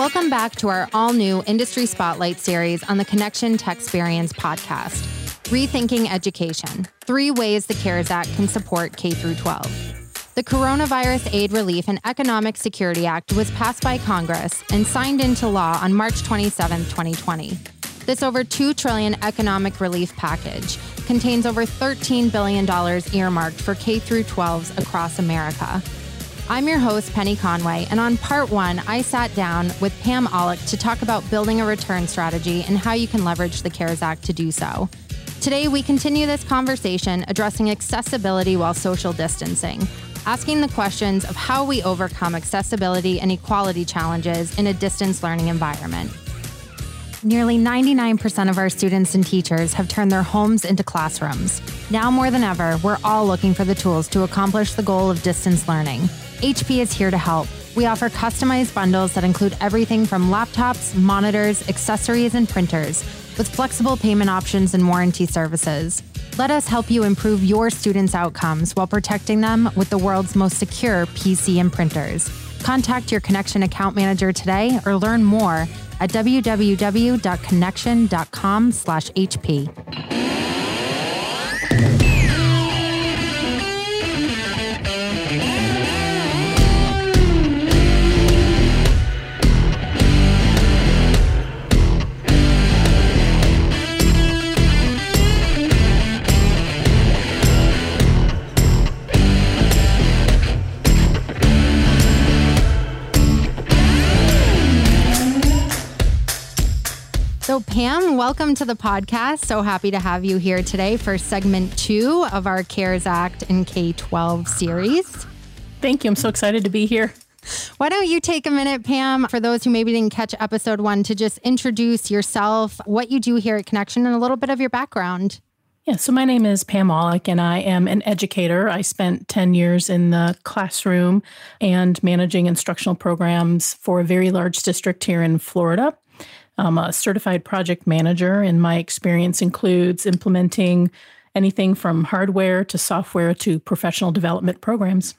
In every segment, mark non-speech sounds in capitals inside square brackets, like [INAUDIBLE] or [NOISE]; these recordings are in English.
Welcome back to our all new Industry Spotlight series on the Connection Tech Experience podcast. Rethinking Education Three Ways the CARES Act Can Support K 12. The Coronavirus Aid, Relief, and Economic Security Act was passed by Congress and signed into law on March 27, 2020. This over 2 trillion economic relief package contains over $13 billion earmarked for K through 12s across America. I'm your host, Penny Conway, and on part one, I sat down with Pam Aulick to talk about building a return strategy and how you can leverage the CARES Act to do so. Today, we continue this conversation addressing accessibility while social distancing, asking the questions of how we overcome accessibility and equality challenges in a distance learning environment. Nearly 99% of our students and teachers have turned their homes into classrooms. Now more than ever, we're all looking for the tools to accomplish the goal of distance learning. HP is here to help. We offer customized bundles that include everything from laptops, monitors, accessories, and printers, with flexible payment options and warranty services. Let us help you improve your students' outcomes while protecting them with the world's most secure PC and printers. Contact your Connection account manager today or learn more at www.connection.com/hp. So, Pam, welcome to the podcast. So happy to have you here today for segment two of our CARES Act and K 12 series. Thank you. I'm so excited to be here. Why don't you take a minute, Pam, for those who maybe didn't catch episode one, to just introduce yourself, what you do here at Connection, and a little bit of your background? Yeah, so my name is Pam Aulick, and I am an educator. I spent 10 years in the classroom and managing instructional programs for a very large district here in Florida. I'm a certified project manager, and my experience includes implementing anything from hardware to software to professional development programs.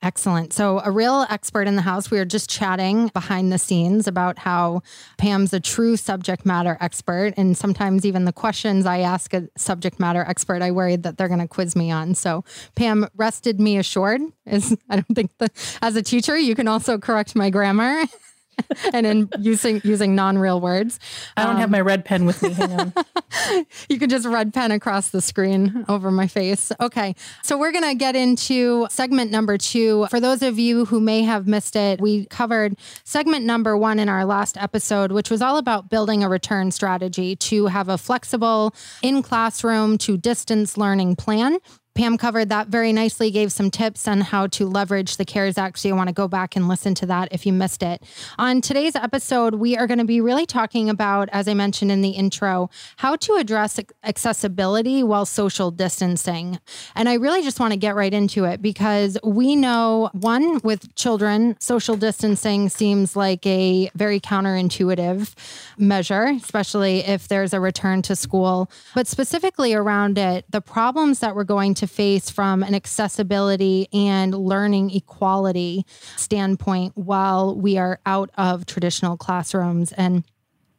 Excellent. So, a real expert in the house. We were just chatting behind the scenes about how Pam's a true subject matter expert. And sometimes, even the questions I ask a subject matter expert, I worried that they're going to quiz me on. So, Pam rested me assured. Is I don't think that as a teacher, you can also correct my grammar. [LAUGHS] [LAUGHS] and in using using non-real words. I don't um, have my red pen with me. Hang on. [LAUGHS] you can just red pen across the screen over my face. Okay. So we're going to get into segment number 2. For those of you who may have missed it, we covered segment number 1 in our last episode, which was all about building a return strategy to have a flexible in classroom to distance learning plan Pam covered that very nicely, gave some tips on how to leverage the CARES Act. So you want to go back and listen to that if you missed it. On today's episode, we are going to be really talking about, as I mentioned in the intro, how to address accessibility while social distancing. And I really just want to get right into it because we know, one, with children, social distancing seems like a very counterintuitive measure, especially if there's a return to school. But specifically around it, the problems that we're going to face from an accessibility and learning equality standpoint while we are out of traditional classrooms. And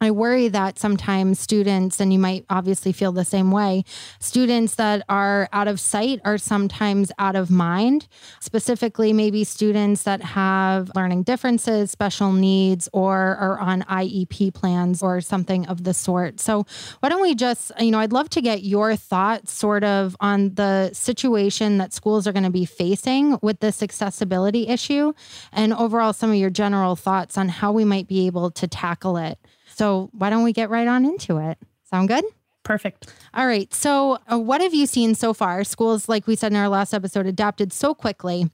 I worry that sometimes students, and you might obviously feel the same way, students that are out of sight are sometimes out of mind. Specifically, maybe students that have learning differences, special needs, or are on IEP plans or something of the sort. So, why don't we just, you know, I'd love to get your thoughts sort of on the situation that schools are going to be facing with this accessibility issue and overall some of your general thoughts on how we might be able to tackle it. So why don't we get right on into it? Sound good? Perfect. All right. So, uh, what have you seen so far? Schools, like we said in our last episode, adapted so quickly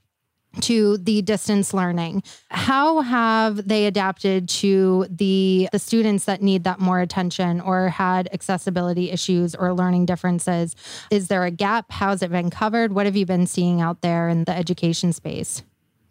to the distance learning how have they adapted to the the students that need that more attention or had accessibility issues or learning differences is there a gap how's it been covered what have you been seeing out there in the education space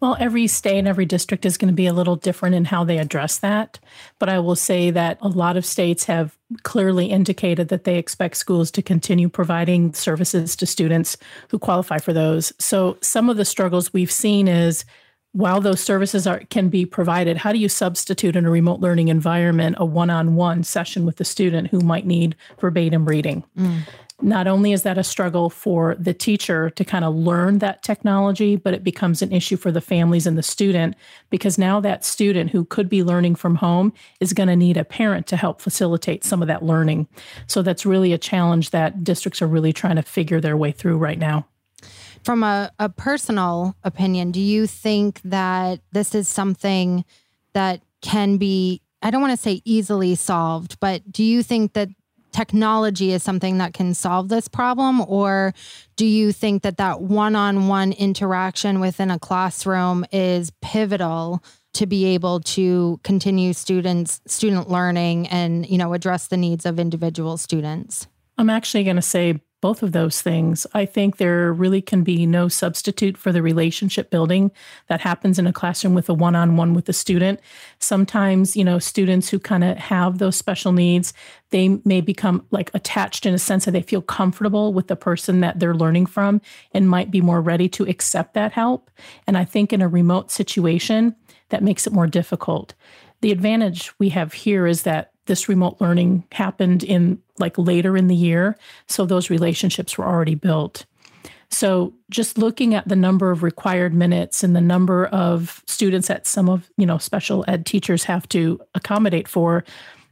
well, every state and every district is going to be a little different in how they address that. But I will say that a lot of states have clearly indicated that they expect schools to continue providing services to students who qualify for those. So some of the struggles we've seen is while those services are can be provided, how do you substitute in a remote learning environment a one-on-one session with the student who might need verbatim reading? Mm. Not only is that a struggle for the teacher to kind of learn that technology, but it becomes an issue for the families and the student because now that student who could be learning from home is going to need a parent to help facilitate some of that learning. So that's really a challenge that districts are really trying to figure their way through right now. From a, a personal opinion, do you think that this is something that can be, I don't want to say easily solved, but do you think that technology is something that can solve this problem? Or do you think that that one on one interaction within a classroom is pivotal? to be able to continue students student learning and you know address the needs of individual students i'm actually going to say both of those things. I think there really can be no substitute for the relationship building that happens in a classroom with a one on one with a student. Sometimes, you know, students who kind of have those special needs, they may become like attached in a sense that they feel comfortable with the person that they're learning from and might be more ready to accept that help. And I think in a remote situation, that makes it more difficult. The advantage we have here is that this remote learning happened in like later in the year. So those relationships were already built. So just looking at the number of required minutes and the number of students that some of, you know, special ed teachers have to accommodate for,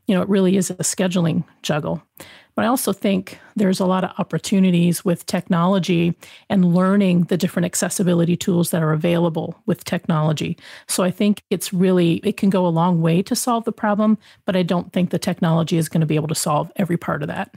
you know, it really is a scheduling juggle. But I also think there's a lot of opportunities with technology and learning the different accessibility tools that are available with technology. So I think it's really, it can go a long way to solve the problem, but I don't think the technology is going to be able to solve every part of that.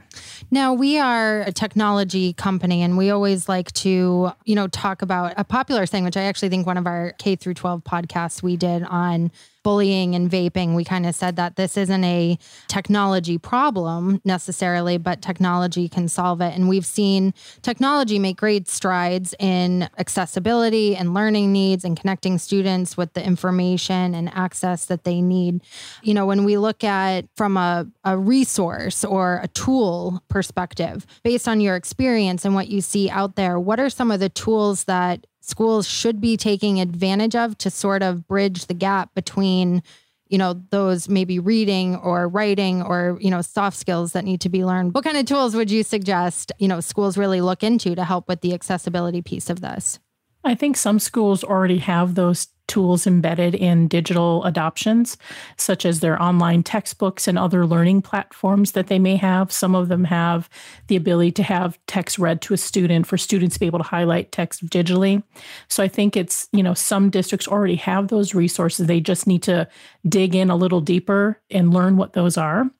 Now, we are a technology company and we always like to, you know, talk about a popular thing, which I actually think one of our K through 12 podcasts we did on bullying and vaping, we kind of said that this isn't a technology problem necessarily, but technology can solve it. And we've seen technology make great strides in accessibility and learning needs and connecting students with the information and access that they need. You know, when we look at from a, a resource or a tool perspective, based on your experience and what you see out there, what are some of the tools that schools should be taking advantage of to sort of bridge the gap between you know those maybe reading or writing or you know soft skills that need to be learned. What kind of tools would you suggest you know schools really look into to help with the accessibility piece of this i think some schools already have those tools embedded in digital adoptions, such as their online textbooks and other learning platforms that they may have. Some of them have the ability to have text read to a student for students to be able to highlight text digitally. So I think it's, you know, some districts already have those resources. They just need to dig in a little deeper and learn what those are.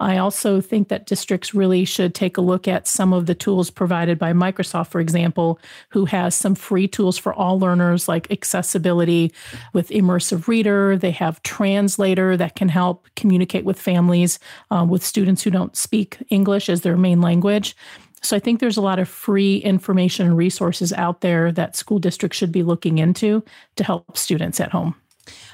I also think that districts really should take a look at some of the tools provided by Microsoft, for example, who has some free tools for all learners like accessibility with Immersive Reader. They have Translator that can help communicate with families uh, with students who don't speak English as their main language. So I think there's a lot of free information and resources out there that school districts should be looking into to help students at home.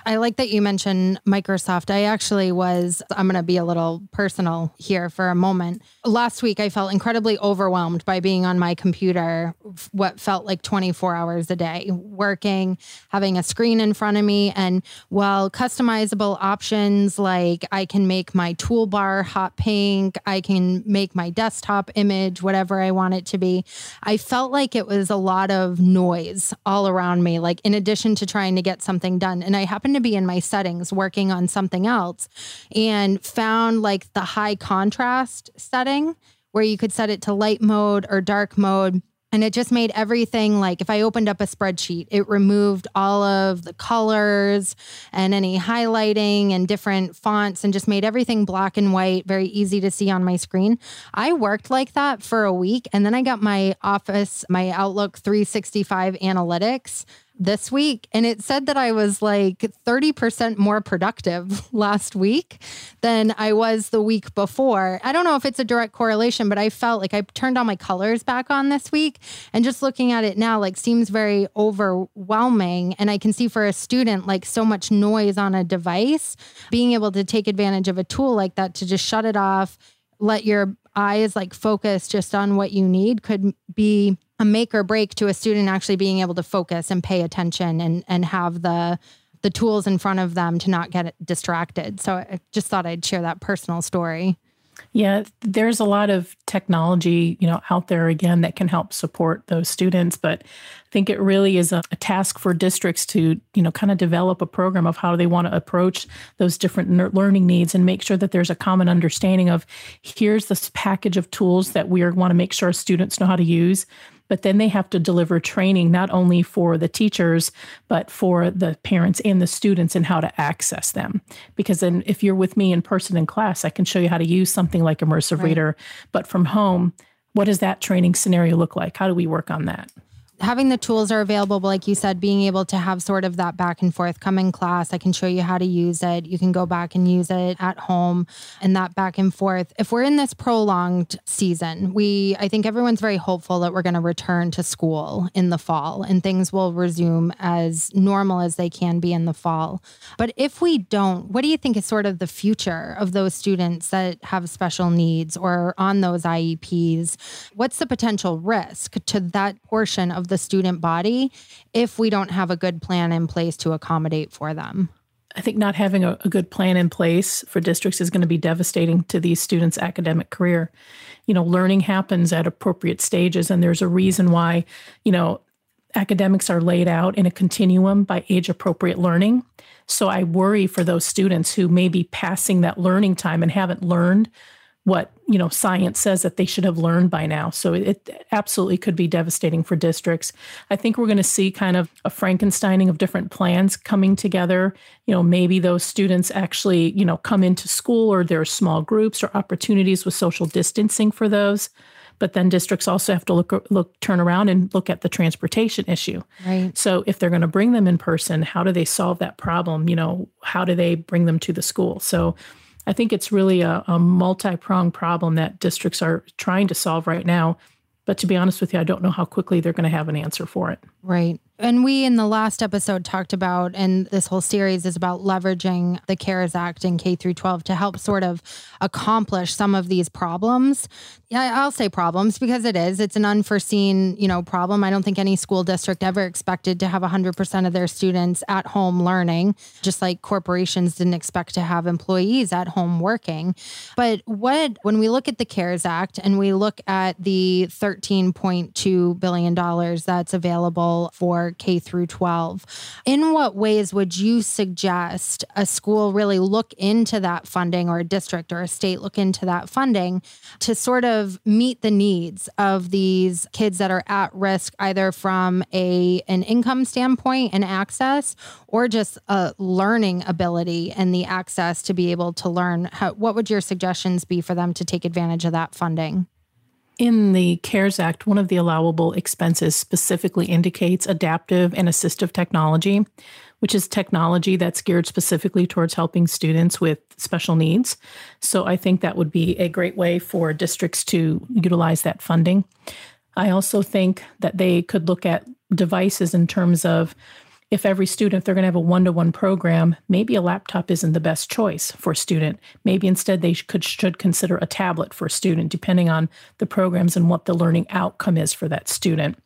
I like that you mentioned Microsoft. I actually was, I'm going to be a little personal here for a moment. Last week, I felt incredibly overwhelmed by being on my computer, what felt like 24 hours a day, working, having a screen in front of me. And while customizable options like I can make my toolbar hot pink, I can make my desktop image whatever I want it to be, I felt like it was a lot of noise all around me, like in addition to trying to get something done. And I happened to be in my settings working on something else and found like the high contrast setting where you could set it to light mode or dark mode. And it just made everything like if I opened up a spreadsheet, it removed all of the colors and any highlighting and different fonts and just made everything black and white, very easy to see on my screen. I worked like that for a week. And then I got my Office, my Outlook 365 analytics this week and it said that I was like 30% more productive [LAUGHS] last week than I was the week before. I don't know if it's a direct correlation, but I felt like I turned all my colors back on this week and just looking at it now like seems very overwhelming and I can see for a student like so much noise on a device, being able to take advantage of a tool like that to just shut it off, let your eyes like focus just on what you need could be a make or break to a student actually being able to focus and pay attention and and have the the tools in front of them to not get distracted. So I just thought I'd share that personal story. Yeah, there's a lot of technology, you know, out there again that can help support those students, but I think it really is a, a task for districts to, you know, kind of develop a program of how they want to approach those different learning needs and make sure that there's a common understanding of here's this package of tools that we want to make sure students know how to use but then they have to deliver training not only for the teachers but for the parents and the students and how to access them. Because then if you're with me in person in class i can show you how to use something like immersive right. reader. But from home what does that training scenario look like? How do we work on that having the tools are available, but like you said, being able to have sort of that back and forth, come in class, I can show you how to use it. You can go back and use it at home and that back and forth. If we're in this prolonged season, we, I think everyone's very hopeful that we're going to return to school in the fall and things will resume as normal as they can be in the fall. But if we don't, what do you think is sort of the future of those students that have special needs or on those IEPs? What's the potential risk to that portion of the student body if we don't have a good plan in place to accommodate for them. I think not having a, a, good plan in place for districts is going to be devastating to these students' academic career. You know, learning happens at appropriate stages, and there's a reason why, you know, academics are laid out in a continuum by age appropriate learning. So I worry for those students who may be passing that learning time and haven't learned what you know science says that they should have learned by now. So it absolutely could be devastating for districts. I think we're going to see kind of a frankensteining of different plans coming together. You know maybe those students actually you know come into school or there are small groups or opportunities with social distancing for those. But then districts also have to look look turn around and look at the transportation issue. Right. So if they're going to bring them in person how do they solve that problem? You know how do they bring them to the school? So I think it's really a, a multi pronged problem that districts are trying to solve right now. But to be honest with you, I don't know how quickly they're going to have an answer for it. Right. And we in the last episode talked about, and this whole series is about leveraging the CARES Act in K through 12 to help sort of accomplish some of these problems. Yeah, I'll say problems because it is. It's an unforeseen, you know, problem. I don't think any school district ever expected to have 100% of their students at home learning, just like corporations didn't expect to have employees at home working. But what, when we look at the CARES Act and we look at the $13.2 billion that's available for K through 12. In what ways would you suggest a school really look into that funding or a district or a state look into that funding to sort of meet the needs of these kids that are at risk either from a an income standpoint and access or just a learning ability and the access to be able to learn how, what would your suggestions be for them to take advantage of that funding in the CARES Act, one of the allowable expenses specifically indicates adaptive and assistive technology, which is technology that's geared specifically towards helping students with special needs. So I think that would be a great way for districts to utilize that funding. I also think that they could look at devices in terms of if every student, they're going to have a one to one program, maybe a laptop isn't the best choice for a student. Maybe instead they could, should consider a tablet for a student, depending on the programs and what the learning outcome is for that student.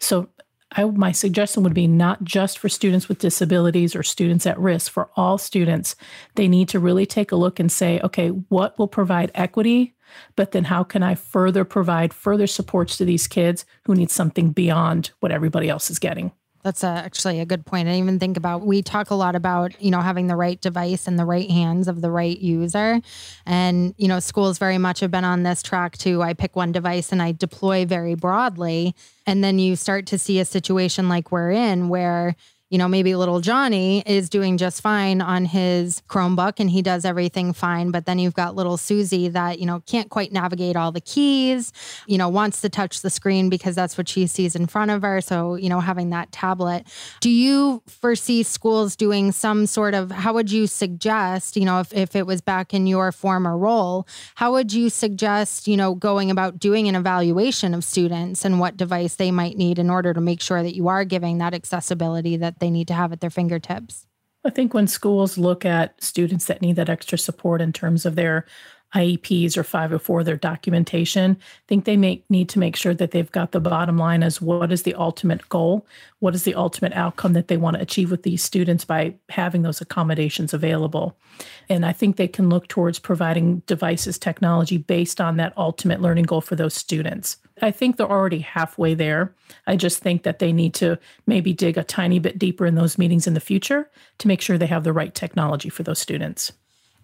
So, I, my suggestion would be not just for students with disabilities or students at risk, for all students, they need to really take a look and say, okay, what will provide equity? But then how can I further provide further supports to these kids who need something beyond what everybody else is getting? That's a, actually a good point. I didn't even think about. We talk a lot about you know having the right device in the right hands of the right user, and you know schools very much have been on this track too. I pick one device and I deploy very broadly, and then you start to see a situation like we're in where you know, maybe little Johnny is doing just fine on his Chromebook and he does everything fine. But then you've got little Susie that, you know, can't quite navigate all the keys, you know, wants to touch the screen because that's what she sees in front of her. So, you know, having that tablet. Do you foresee schools doing some sort of, how would you suggest, you know, if, if it was back in your former role, how would you suggest, you know, going about doing an evaluation of students and what device they might need in order to make sure that you are giving that accessibility that they need to have at their fingertips? I think when schools look at students that need that extra support in terms of their IEPs or 504, their documentation. I think they make, need to make sure that they've got the bottom line as what is the ultimate goal? What is the ultimate outcome that they want to achieve with these students by having those accommodations available? And I think they can look towards providing devices, technology based on that ultimate learning goal for those students. I think they're already halfway there. I just think that they need to maybe dig a tiny bit deeper in those meetings in the future to make sure they have the right technology for those students.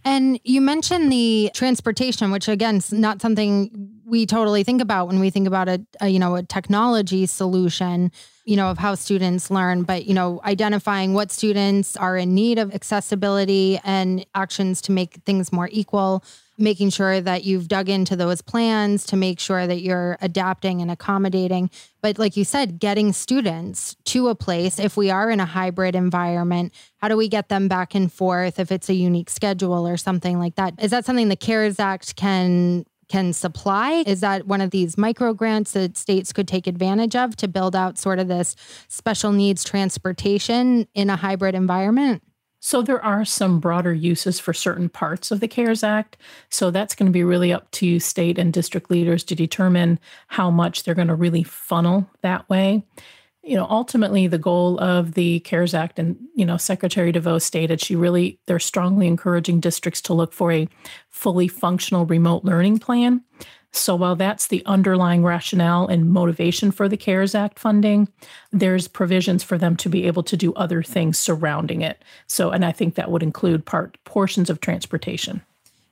And you mentioned the transportation, which again is not something we totally think about when we think about a, a, you know a technology solution, you know of how students learn. But you know identifying what students are in need of accessibility and actions to make things more equal making sure that you've dug into those plans to make sure that you're adapting and accommodating. But like you said, getting students to a place, if we are in a hybrid environment, how do we get them back and forth if it's a unique schedule or something like that? Is that something the CARES Act can can supply? Is that one of these micro grants that states could take advantage of to build out sort of this special needs transportation in a hybrid environment? So there are some broader uses for certain parts of the CARES Act. So that's going to be really up to state and district leaders to determine how much they're going to really funnel that way. You know, ultimately the goal of the CARES Act and, you know, Secretary DeVos stated she really they're strongly encouraging districts to look for a fully functional remote learning plan. So while that's the underlying rationale and motivation for the CARES Act funding, there's provisions for them to be able to do other things surrounding it. So and I think that would include part portions of transportation.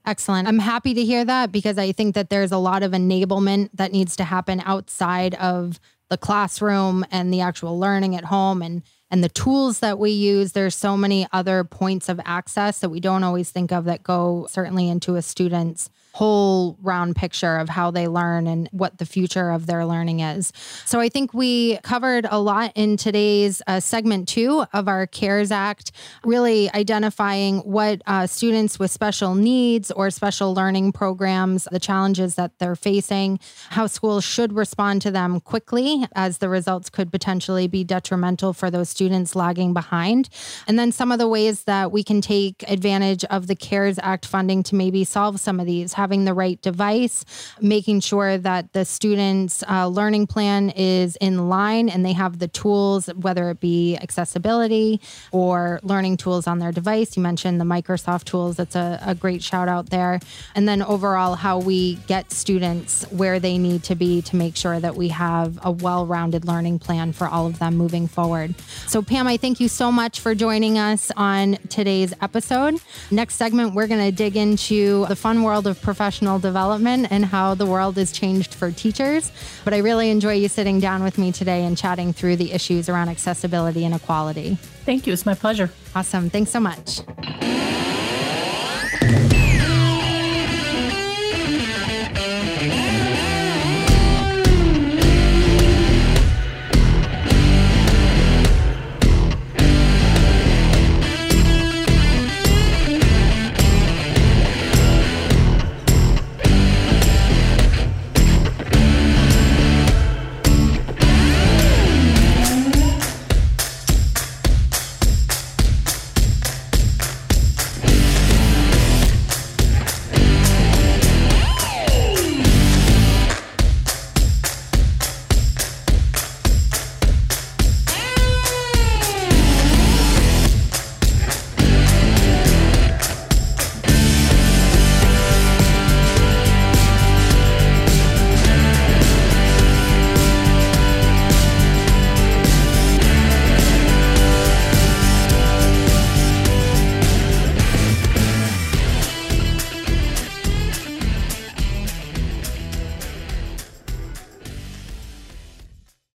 Excellent. I'm happy to hear that because I think that there's a lot of enablement that needs to happen outside of the classroom and the actual learning at home and and the tools that we use there's so many other points of access that we don't always think of that go certainly into a student's whole round picture of how they learn and what the future of their learning is. So I think we covered a lot in today's uh, segment two of our CARES Act, really identifying what uh, students with special needs or special learning programs, the challenges that they're facing, how schools should respond to them quickly, as the results could potentially be detrimental for those students lagging behind. And then some of the ways that we can take advantage of the CARES Act funding to maybe solve some of these having the right device, making sure that the student's uh, learning plan is in line and they have the tools, whether it be accessibility or learning tools on their device. You mentioned the Microsoft tools, that's a, a great shout out there. And then overall, how we get students where they need to be to make sure that we have a well rounded learning plan for all of them moving forward. So, Pam, I thank you so much for joining us on today's episode. Next segment, we're going to dig into the fun world of professional development and how the world has changed for teachers. But I really enjoy you sitting down with me today and chatting through the issues around accessibility and equality. Thank you. It's my pleasure. Awesome. Thanks so much.